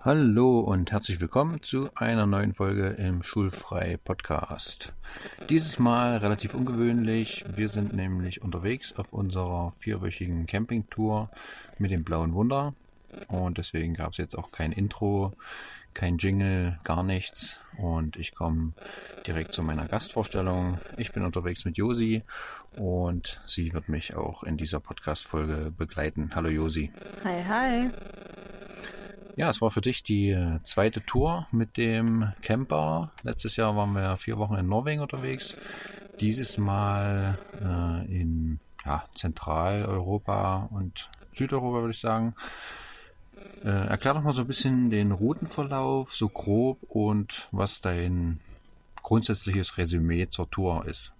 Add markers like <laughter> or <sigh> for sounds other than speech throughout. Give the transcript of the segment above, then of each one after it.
Hallo und herzlich willkommen zu einer neuen Folge im Schulfrei Podcast. Dieses Mal relativ ungewöhnlich. Wir sind nämlich unterwegs auf unserer vierwöchigen Campingtour mit dem Blauen Wunder und deswegen gab es jetzt auch kein Intro, kein Jingle, gar nichts und ich komme direkt zu meiner Gastvorstellung. Ich bin unterwegs mit Josi und sie wird mich auch in dieser Podcast-Folge begleiten. Hallo Josi. Hi, hi. Ja, es war für dich die äh, zweite Tour mit dem Camper. Letztes Jahr waren wir vier Wochen in Norwegen unterwegs. Dieses Mal äh, in ja, Zentraleuropa und Südeuropa, würde ich sagen. Äh, erklär doch mal so ein bisschen den Routenverlauf, so grob und was dein grundsätzliches Resümee zur Tour ist.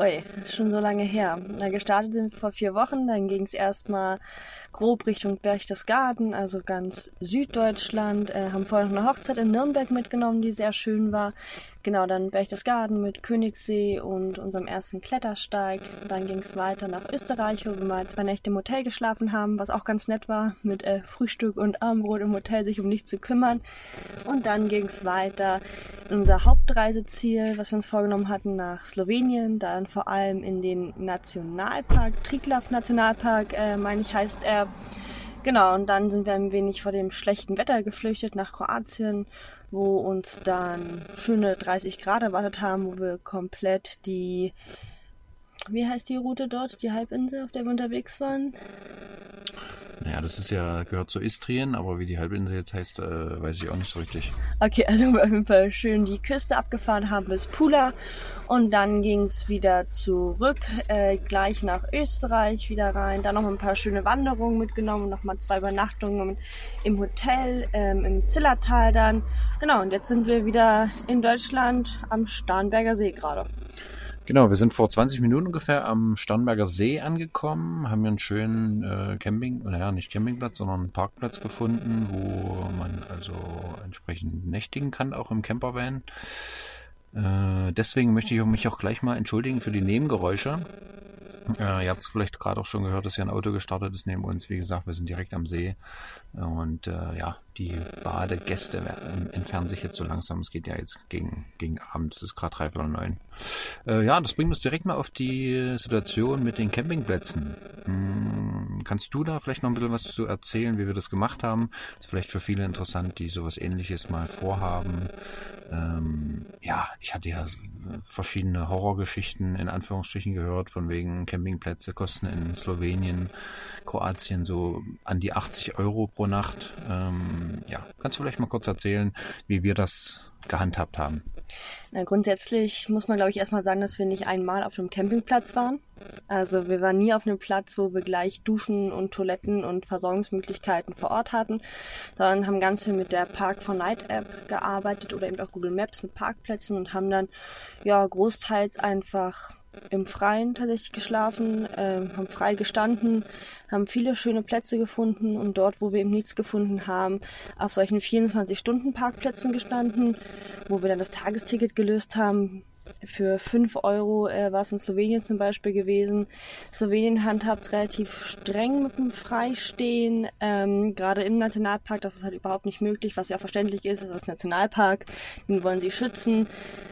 Ui, schon so lange her. Na, gestartet sind wir vor vier Wochen, dann ging es erstmal grob Richtung Berchtesgaden, also ganz Süddeutschland. Äh, haben vorher noch eine Hochzeit in Nürnberg mitgenommen, die sehr schön war. Genau, dann Berchtesgaden mit Königssee und unserem ersten Klettersteig. Dann ging es weiter nach Österreich, wo wir mal zwei Nächte im Hotel geschlafen haben, was auch ganz nett war, mit äh, Frühstück und Armbrot im Hotel sich um nichts zu kümmern. Und dann ging es weiter in unser Hauptreiseziel, was wir uns vorgenommen hatten, nach Slowenien. Dann vor allem in den Nationalpark, Triglav Nationalpark, äh, meine ich, heißt er. Genau, und dann sind wir ein wenig vor dem schlechten Wetter geflüchtet nach Kroatien, wo uns dann schöne 30 Grad erwartet haben, wo wir komplett die, wie heißt die Route dort, die Halbinsel, auf der wir unterwegs waren? Naja, das ist ja, gehört zu Istrien, aber wie die Halbinsel jetzt heißt, äh, weiß ich auch nicht so richtig. Okay, also wir auf jeden Fall schön die Küste abgefahren haben bis Pula und dann ging es wieder zurück, äh, gleich nach Österreich wieder rein. Dann noch ein paar schöne Wanderungen mitgenommen, nochmal zwei Übernachtungen im Hotel, ähm, im Zillertal dann. Genau, und jetzt sind wir wieder in Deutschland am Starnberger See gerade. Genau, wir sind vor 20 Minuten ungefähr am Starnberger See angekommen, haben hier einen schönen äh, Camping, naja, nicht Campingplatz, sondern einen Parkplatz gefunden, wo man also entsprechend nächtigen kann, auch im Campervan. Äh, deswegen möchte ich mich auch gleich mal entschuldigen für die Nebengeräusche. Äh, ihr habt es vielleicht gerade auch schon gehört, dass hier ein Auto gestartet ist neben uns. Wie gesagt, wir sind direkt am See. Und äh, ja, die Badegäste entfernen sich jetzt so langsam. Es geht ja jetzt gegen, gegen Abend. Es ist gerade drei oder neun. Äh, ja, das bringt uns direkt mal auf die Situation mit den Campingplätzen. Hm, kannst du da vielleicht noch ein bisschen was zu erzählen, wie wir das gemacht haben? Ist vielleicht für viele interessant, die sowas ähnliches mal vorhaben. Ähm, ja, ich hatte ja verschiedene Horrorgeschichten in Anführungsstrichen gehört, von wegen Campingplätze kosten in Slowenien, Kroatien so an die 80 Euro pro Nacht. Ähm, ja, kannst du vielleicht mal kurz erzählen, wie wir das gehandhabt haben? Na, grundsätzlich muss man, glaube ich, erstmal sagen, dass wir nicht einmal auf einem Campingplatz waren. Also wir waren nie auf einem Platz, wo wir gleich Duschen und Toiletten und Versorgungsmöglichkeiten vor Ort hatten, sondern haben ganz viel mit der Park for Night App gearbeitet oder eben auch Google Maps mit Parkplätzen und haben dann ja großteils einfach im Freien tatsächlich geschlafen, äh, haben frei gestanden, haben viele schöne Plätze gefunden und dort, wo wir eben nichts gefunden haben, auf solchen 24-Stunden-Parkplätzen gestanden, wo wir dann das Tagesticket gelöst haben, für 5 Euro äh, war es in Slowenien zum Beispiel gewesen. Slowenien handhabt relativ streng mit dem Freistehen, ähm, gerade im Nationalpark. Das ist halt überhaupt nicht möglich, was ja auch verständlich ist. Das ist Nationalpark, den wollen sie schützen.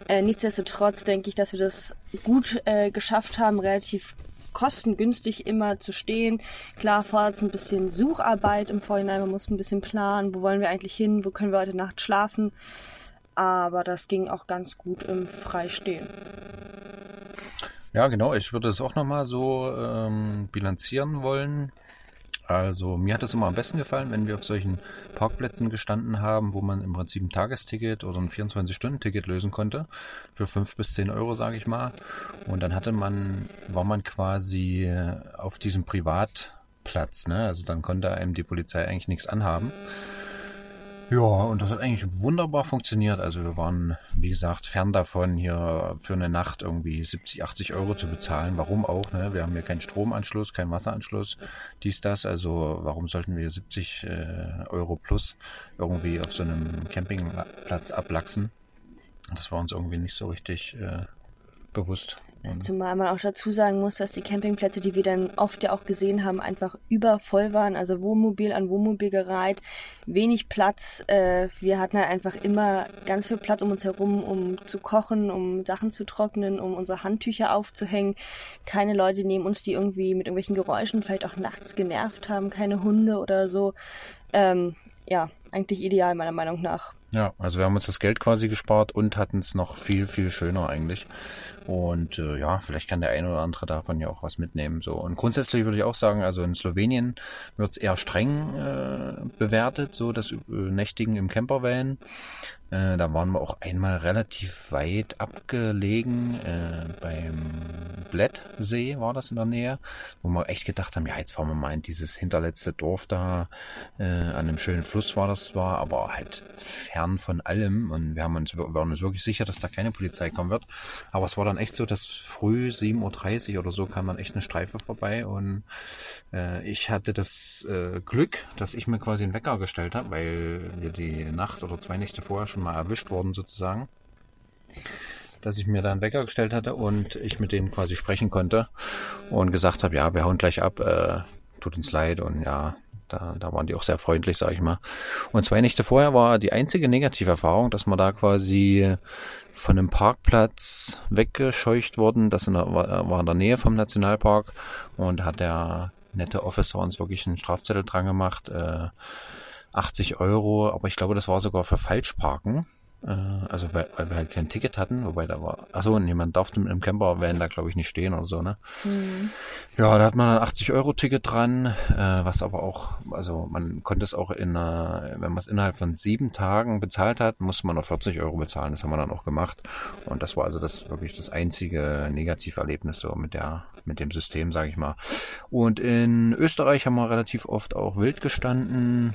Äh, nichtsdestotrotz denke ich, dass wir das gut äh, geschafft haben, relativ kostengünstig immer zu stehen. Klar fordert es ein bisschen Sucharbeit im Vorhinein. Man muss ein bisschen planen, wo wollen wir eigentlich hin, wo können wir heute Nacht schlafen aber das ging auch ganz gut im Freistehen. Ja, genau. Ich würde es auch nochmal so ähm, bilanzieren wollen. Also mir hat es immer am besten gefallen, wenn wir auf solchen Parkplätzen gestanden haben, wo man im Prinzip ein Tagesticket oder ein 24-Stunden-Ticket lösen konnte. Für 5 bis 10 Euro, sage ich mal. Und dann hatte man, war man quasi auf diesem Privatplatz. Ne? Also dann konnte einem die Polizei eigentlich nichts anhaben. Ja, und das hat eigentlich wunderbar funktioniert. Also wir waren, wie gesagt, fern davon, hier für eine Nacht irgendwie 70, 80 Euro zu bezahlen. Warum auch? Ne? Wir haben hier keinen Stromanschluss, keinen Wasseranschluss, dies, das. Also warum sollten wir 70 äh, Euro plus irgendwie auf so einem Campingplatz ablachsen? Das war uns irgendwie nicht so richtig äh, bewusst. Zumal man auch dazu sagen muss, dass die Campingplätze, die wir dann oft ja auch gesehen haben, einfach übervoll waren. Also Wohnmobil an Wohnmobil gereiht, wenig Platz. Äh, wir hatten halt einfach immer ganz viel Platz um uns herum, um zu kochen, um Sachen zu trocknen, um unsere Handtücher aufzuhängen. Keine Leute neben uns, die irgendwie mit irgendwelchen Geräuschen vielleicht auch nachts genervt haben, keine Hunde oder so. Ähm, ja, eigentlich ideal meiner Meinung nach. Ja, also wir haben uns das Geld quasi gespart und hatten es noch viel, viel schöner eigentlich. Und äh, ja, vielleicht kann der eine oder andere davon ja auch was mitnehmen. So und grundsätzlich würde ich auch sagen, also in Slowenien wird es eher streng äh, bewertet, so das äh, Nächtigen im Campervan. Äh, da waren wir auch einmal relativ weit abgelegen äh, beim Blettsee war das in der Nähe, wo wir echt gedacht haben, ja jetzt fahren wir mal in dieses hinterletzte Dorf da äh, an einem schönen Fluss war das zwar, aber halt fern von allem und wir haben uns waren uns wirklich sicher, dass da keine Polizei kommen wird. Aber es war dann echt so, dass früh 7.30 Uhr oder so kam dann echt eine Streife vorbei und äh, ich hatte das äh, Glück, dass ich mir quasi einen Wecker gestellt habe, weil wir die Nacht oder zwei Nächte vorher schon mal erwischt wurden sozusagen. Dass ich mir da einen Wecker gestellt hatte und ich mit denen quasi sprechen konnte und gesagt habe, ja, wir hauen gleich ab, äh, tut uns leid und ja, da, da waren die auch sehr freundlich, sag ich mal. Und zwei Nächte vorher war die einzige Negativerfahrung, dass wir da quasi von einem Parkplatz weggescheucht wurden. Das in der, war in der Nähe vom Nationalpark und hat der nette Officer uns wirklich einen Strafzettel dran gemacht. Äh, 80 Euro, aber ich glaube, das war sogar für Falschparken. Äh, also weil, weil wir halt kein Ticket hatten, wobei da war, achso, niemand darf mit einem Campervan da glaube ich nicht stehen oder so, ne? Mhm. Ja, da hat man ein 80 Euro Ticket dran, äh, was aber auch, also man konnte es auch in, äh, wenn man es innerhalb von sieben Tagen bezahlt hat, musste man noch 40 Euro bezahlen, das haben wir dann auch gemacht und das war also das wirklich das einzige Negativerlebnis so mit der, mit dem System, sage ich mal. Und in Österreich haben wir relativ oft auch wild gestanden,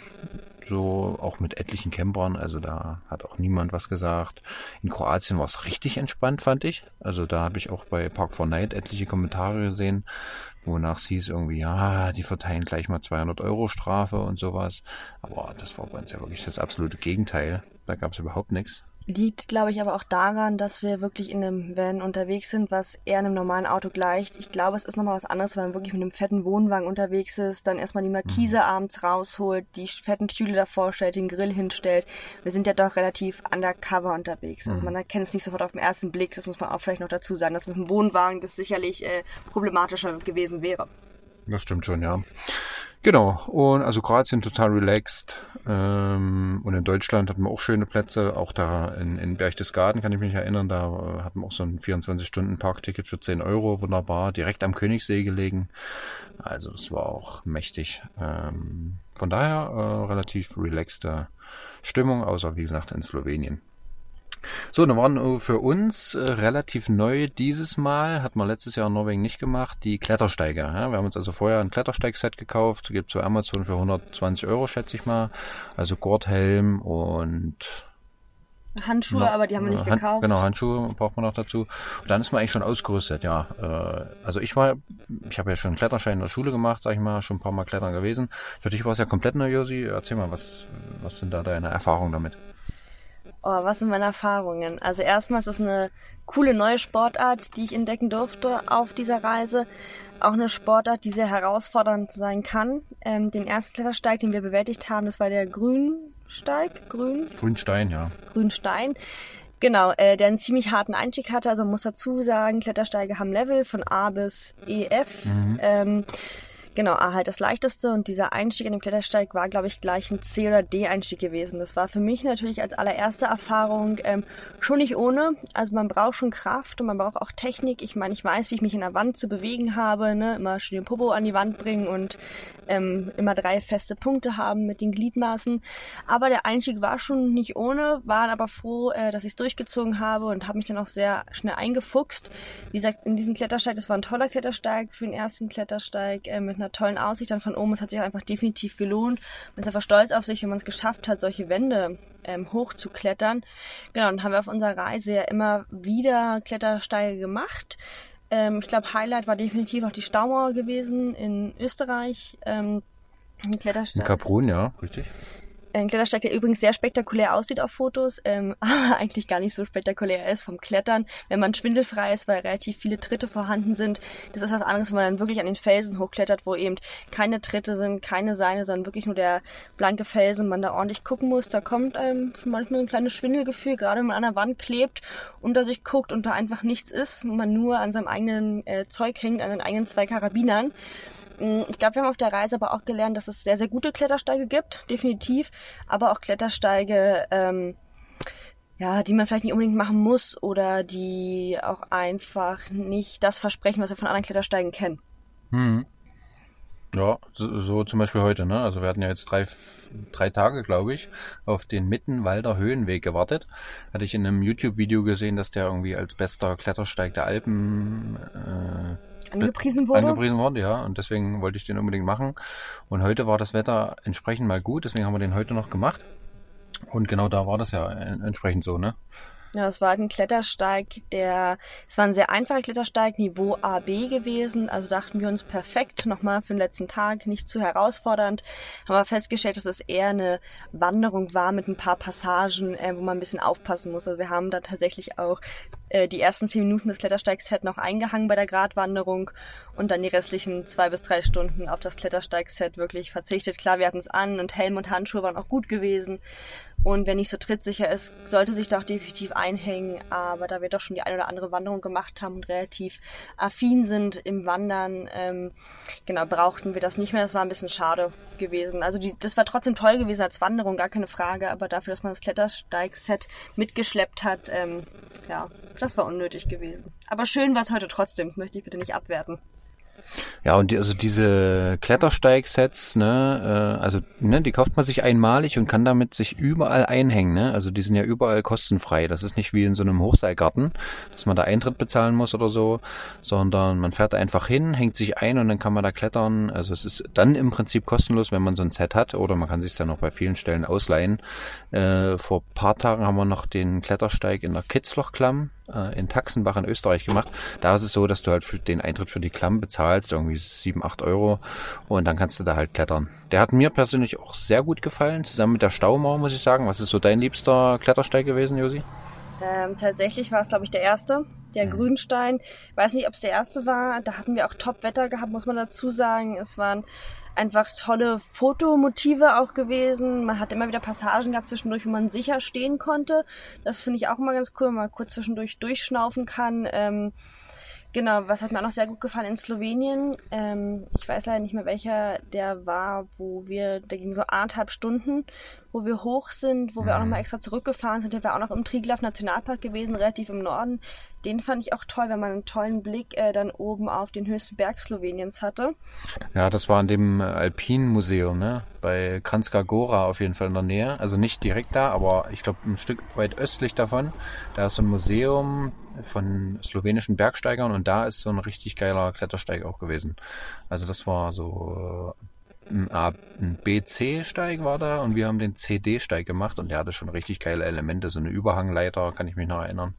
so auch mit etlichen Campern, also da hat auch niemand was gesagt. In Kroatien war es richtig entspannt, fand ich. Also da habe ich auch bei Park 4 Night etliche Kommentare gesehen, wonach es hieß irgendwie, ja, die verteilen gleich mal 200 Euro Strafe und sowas. Aber das war bei uns ja wirklich das absolute Gegenteil. Da gab es überhaupt nichts. Liegt, glaube ich, aber auch daran, dass wir wirklich in einem Van unterwegs sind, was eher einem normalen Auto gleicht. Ich glaube, es ist nochmal was anderes, wenn man wirklich mit einem fetten Wohnwagen unterwegs ist, dann erstmal die Markise Mhm. abends rausholt, die fetten Stühle davor stellt, den Grill hinstellt. Wir sind ja doch relativ undercover unterwegs. Also Mhm. man erkennt es nicht sofort auf den ersten Blick. Das muss man auch vielleicht noch dazu sagen, dass mit dem Wohnwagen das sicherlich äh, problematischer gewesen wäre. Das stimmt schon, ja. Genau. Und also Kroatien total relaxed. Ähm, und in Deutschland hatten wir auch schöne Plätze. Auch da in, in Berchtesgaden kann ich mich erinnern. Da äh, hatten wir auch so ein 24-Stunden-Parkticket für 10 Euro. Wunderbar. Direkt am Königssee gelegen. Also das war auch mächtig. Ähm, von daher äh, relativ relaxte Stimmung, außer wie gesagt in Slowenien. So, dann waren für uns äh, relativ neu dieses Mal, hat man letztes Jahr in Norwegen nicht gemacht, die Klettersteige. Ja? Wir haben uns also vorher ein Klettersteigset gekauft, gibt es bei Amazon für 120 Euro, schätze ich mal. Also Gurthelm und Handschuhe, noch, aber die haben wir nicht Hand- gekauft. Genau, Handschuhe braucht man noch dazu. Und dann ist man eigentlich schon ausgerüstet, ja. Äh, also ich war, ich habe ja schon einen Kletterschein in der Schule gemacht, sag ich mal, schon ein paar Mal klettern gewesen. Für dich war es ja komplett neu, Josi. Erzähl mal, was, was sind da deine Erfahrungen damit? Oh, was sind meine Erfahrungen? Also erstmal ist es eine coole neue Sportart, die ich entdecken durfte auf dieser Reise. Auch eine Sportart, die sehr herausfordernd sein kann. Ähm, den ersten Klettersteig, den wir bewältigt haben, das war der Grünsteig, Grün, Grünstein, ja. Grünstein. Genau, äh, der einen ziemlich harten Einstieg hatte. Also man muss dazu sagen, Klettersteige haben Level von A bis EF. Mhm. Ähm, genau, A halt das leichteste und dieser Einstieg in den Klettersteig war, glaube ich, gleich ein C- oder D-Einstieg gewesen. Das war für mich natürlich als allererste Erfahrung ähm, schon nicht ohne. Also man braucht schon Kraft und man braucht auch Technik. Ich meine, ich weiß, wie ich mich in der Wand zu bewegen habe. Ne? Immer schön den Popo an die Wand bringen und ähm, immer drei feste Punkte haben mit den Gliedmaßen. Aber der Einstieg war schon nicht ohne, war aber froh, äh, dass ich es durchgezogen habe und habe mich dann auch sehr schnell eingefuchst. Wie gesagt, in diesem Klettersteig, das war ein toller Klettersteig für den ersten Klettersteig äh, mit einer tollen Aussicht dann von oben. Es hat sich auch einfach definitiv gelohnt. Man ist einfach stolz auf sich, wenn man es geschafft hat, solche Wände ähm, hoch zu klettern. Genau, dann haben wir auf unserer Reise ja immer wieder Klettersteige gemacht. Ähm, ich glaube, Highlight war definitiv noch die Staumauer gewesen in Österreich. Ähm, ein In Klettersteig. Kaprun, ja, richtig. Ein Klettersteig, der übrigens sehr spektakulär aussieht auf Fotos, ähm, <laughs> aber eigentlich gar nicht so spektakulär ist vom Klettern, wenn man schwindelfrei ist, weil relativ viele Tritte vorhanden sind. Das ist was anderes, wenn man dann wirklich an den Felsen hochklettert, wo eben keine Tritte sind, keine Seile, sondern wirklich nur der blanke Felsen, man da ordentlich gucken muss. Da kommt einem manchmal ein kleines Schwindelgefühl, gerade wenn man an der Wand klebt, unter sich guckt und da einfach nichts ist und man nur an seinem eigenen äh, Zeug hängt, an den eigenen zwei Karabinern. Mm, ich glaube, wir haben auf der Reise aber auch gelernt, dass es sehr, sehr gute Klettersteige gibt, definitiv, aber auch Klettersteige, ähm, ja, die man vielleicht nicht unbedingt machen muss oder die auch einfach nicht das versprechen, was wir von anderen Klettersteigen kennen. Hm. Ja, so, so, zum Beispiel heute, ne? Also wir hatten ja jetzt drei, drei Tage, glaube ich, auf den Mittenwalder Höhenweg gewartet. Hatte ich in einem YouTube-Video gesehen, dass der irgendwie als bester Klettersteig der Alpen äh, angepriesen wurde. Angepriesen wurde, ja. Und deswegen wollte ich den unbedingt machen. Und heute war das Wetter entsprechend mal gut, deswegen haben wir den heute noch gemacht. Und genau da war das ja entsprechend so, ne? Ja, es war ein Klettersteig, der, es war ein sehr einfacher Klettersteig, Niveau AB gewesen. Also dachten wir uns perfekt, nochmal für den letzten Tag, nicht zu herausfordernd. Haben wir festgestellt, dass es eher eine Wanderung war mit ein paar Passagen, äh, wo man ein bisschen aufpassen muss. Also wir haben da tatsächlich auch äh, die ersten zehn Minuten des Klettersteigs noch eingehangen bei der Gratwanderung und dann die restlichen zwei bis drei Stunden auf das Klettersteigset wirklich verzichtet. Klar, wir hatten es an und Helm und Handschuhe waren auch gut gewesen. Und wer nicht so trittsicher ist, sollte sich da auch definitiv einhängen. Aber da wir doch schon die eine oder andere Wanderung gemacht haben und relativ affin sind im Wandern, ähm, genau, brauchten wir das nicht mehr. Das war ein bisschen schade gewesen. Also die, das war trotzdem toll gewesen als Wanderung, gar keine Frage. Aber dafür, dass man das Klettersteigset mitgeschleppt hat, ähm, ja, das war unnötig gewesen. Aber schön war es heute trotzdem. Möchte ich bitte nicht abwerten. Ja, und die, also diese Klettersteigsets, ne, äh, also ne, die kauft man sich einmalig und kann damit sich überall einhängen, ne? Also die sind ja überall kostenfrei. Das ist nicht wie in so einem Hochseilgarten, dass man da Eintritt bezahlen muss oder so, sondern man fährt einfach hin, hängt sich ein und dann kann man da klettern. Also es ist dann im Prinzip kostenlos, wenn man so ein Set hat, oder man kann sich dann auch bei vielen Stellen ausleihen. Äh, vor paar Tagen haben wir noch den Klettersteig in der Kitzlochklamm äh, in Taxenbach in Österreich gemacht. Da ist es so, dass du halt für den Eintritt für die Klamm bezahlst, irgendwie 7, 8 Euro und dann kannst du da halt klettern. Der hat mir persönlich auch sehr gut gefallen, zusammen mit der Staumauer, muss ich sagen. Was ist so dein liebster Klettersteig gewesen, Josi? Ähm, tatsächlich war es, glaube ich, der erste, der mhm. Grünstein. Ich weiß nicht, ob es der erste war. Da hatten wir auch Top-Wetter gehabt, muss man dazu sagen. Es waren einfach tolle Fotomotive auch gewesen. Man hat immer wieder Passagen gehabt zwischendurch, wo man sicher stehen konnte. Das finde ich auch immer ganz cool, wenn man kurz zwischendurch durchschnaufen kann. Ähm, Genau, was hat mir auch noch sehr gut gefallen in Slowenien. Ähm, ich weiß leider nicht mehr welcher der war, wo wir, der ging so anderthalb Stunden, wo wir hoch sind, wo wir auch nochmal mhm. extra zurückgefahren sind. Der war auch noch im Triglav Nationalpark gewesen, relativ im Norden. Den fand ich auch toll, wenn man einen tollen Blick äh, dann oben auf den höchsten Berg Sloweniens hatte. Ja, das war in dem Alpinmuseum, ne? Bei Kranjska Gora auf jeden Fall in der Nähe. Also nicht direkt da, aber ich glaube ein Stück weit östlich davon. Da ist so ein Museum, von slowenischen Bergsteigern und da ist so ein richtig geiler Klettersteig auch gewesen. Also das war so äh, ein, BC-Steig war da und wir haben den CD-Steig gemacht und der hatte schon richtig geile Elemente, so eine Überhangleiter, kann ich mich noch erinnern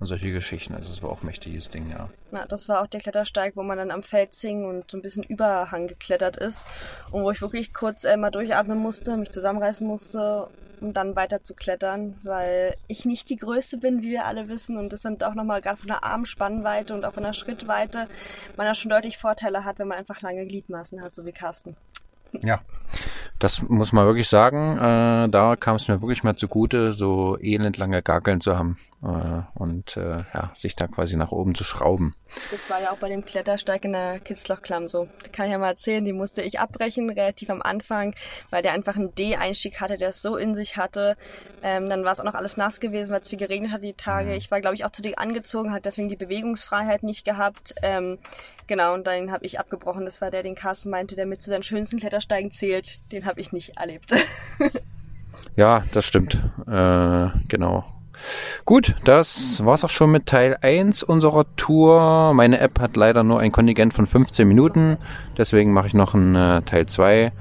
und solche Geschichten. Also es war auch ein mächtiges Ding, ja. Ja, das war auch der Klettersteig, wo man dann am Feld hing und so ein bisschen Überhang geklettert ist und wo ich wirklich kurz äh, mal durchatmen musste, mich zusammenreißen musste um dann weiter zu klettern, weil ich nicht die Größte bin, wie wir alle wissen. Und das sind auch nochmal gerade von der Armspannweite und auch von der Schrittweite man da schon deutlich Vorteile hat, wenn man einfach lange Gliedmaßen hat, so wie Carsten. Ja, das muss man wirklich sagen. Äh, da kam es mir wirklich mal zugute, so elendlange Gaggeln zu haben äh, und äh, ja, sich da quasi nach oben zu schrauben. Das war ja auch bei dem Klettersteig in der Kitzlochklamm so. Das kann ich ja mal erzählen, die musste ich abbrechen, relativ am Anfang, weil der einfach einen D-Einstieg hatte, der es so in sich hatte. Ähm, dann war es auch noch alles nass gewesen, weil es viel geregnet hat die Tage. Mhm. Ich war, glaube ich, auch zu dick angezogen, hat deswegen die Bewegungsfreiheit nicht gehabt. Ähm, genau, und dann habe ich abgebrochen. Das war der, den Carsten meinte, der mit zu seinen schönsten Klettersteigen zählt. Den habe ich nicht erlebt. <laughs> ja, das stimmt. Äh, genau. Gut, das war's auch schon mit Teil 1 unserer Tour. Meine App hat leider nur ein Kontingent von 15 Minuten, deswegen mache ich noch einen äh, Teil 2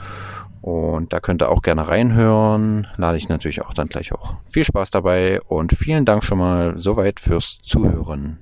und da könnt ihr auch gerne reinhören. Lade ich natürlich auch dann gleich hoch. Viel Spaß dabei und vielen Dank schon mal soweit fürs Zuhören.